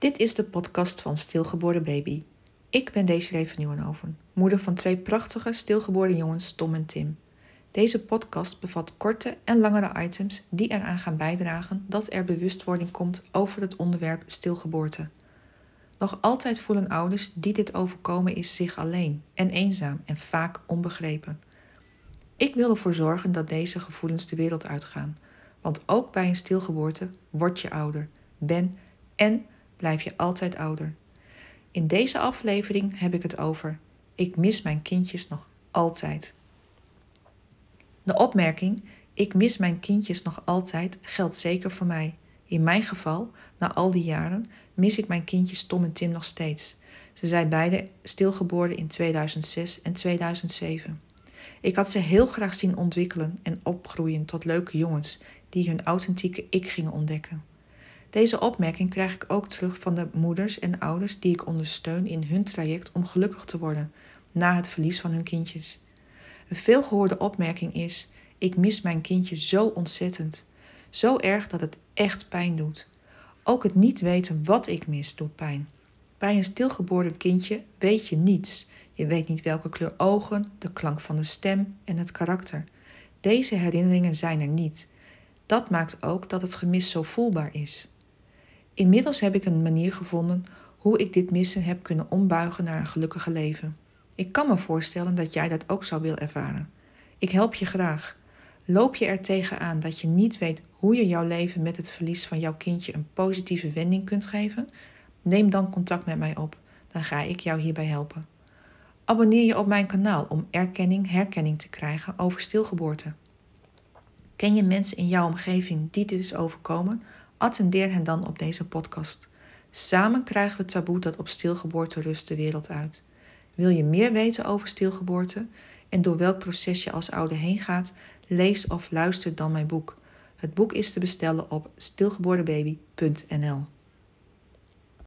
Dit is de podcast van Stilgeboren Baby. Ik ben Desiree van Nieuwenhoven, moeder van twee prachtige stilgeboren jongens Tom en Tim. Deze podcast bevat korte en langere items die eraan gaan bijdragen dat er bewustwording komt over het onderwerp stilgeboorte. Nog altijd voelen ouders die dit overkomen is zich alleen en eenzaam en vaak onbegrepen. Ik wil ervoor zorgen dat deze gevoelens de wereld uitgaan, want ook bij een stilgeboorte word je ouder, ben en blijf je altijd ouder. In deze aflevering heb ik het over: ik mis mijn kindjes nog altijd. De opmerking: ik mis mijn kindjes nog altijd geldt zeker voor mij. In mijn geval, na al die jaren, mis ik mijn kindjes Tom en Tim nog steeds. Ze zijn beide stilgeboren in 2006 en 2007. Ik had ze heel graag zien ontwikkelen en opgroeien tot leuke jongens die hun authentieke ik gingen ontdekken. Deze opmerking krijg ik ook terug van de moeders en ouders die ik ondersteun in hun traject om gelukkig te worden na het verlies van hun kindjes. Een veelgehoorde opmerking is: Ik mis mijn kindje zo ontzettend. Zo erg dat het echt pijn doet. Ook het niet weten wat ik mis doet pijn. Bij een stilgeboren kindje weet je niets. Je weet niet welke kleur ogen, de klank van de stem en het karakter. Deze herinneringen zijn er niet. Dat maakt ook dat het gemis zo voelbaar is. Inmiddels heb ik een manier gevonden hoe ik dit missen heb kunnen ombuigen naar een gelukkige leven. Ik kan me voorstellen dat jij dat ook zou willen ervaren. Ik help je graag. Loop je er tegenaan dat je niet weet hoe je jouw leven met het verlies van jouw kindje een positieve wending kunt geven? Neem dan contact met mij op. Dan ga ik jou hierbij helpen. Abonneer je op mijn kanaal om erkenning, herkenning te krijgen over stilgeboorte. Ken je mensen in jouw omgeving die dit is overkomen? Attendeer hen dan op deze podcast. Samen krijgen we het taboe dat op stilgeboorte rust de wereld uit. Wil je meer weten over stilgeboorte en door welk proces je als ouder heen gaat? Lees of luister dan mijn boek. Het boek is te bestellen op stilgeboordebaby.nl.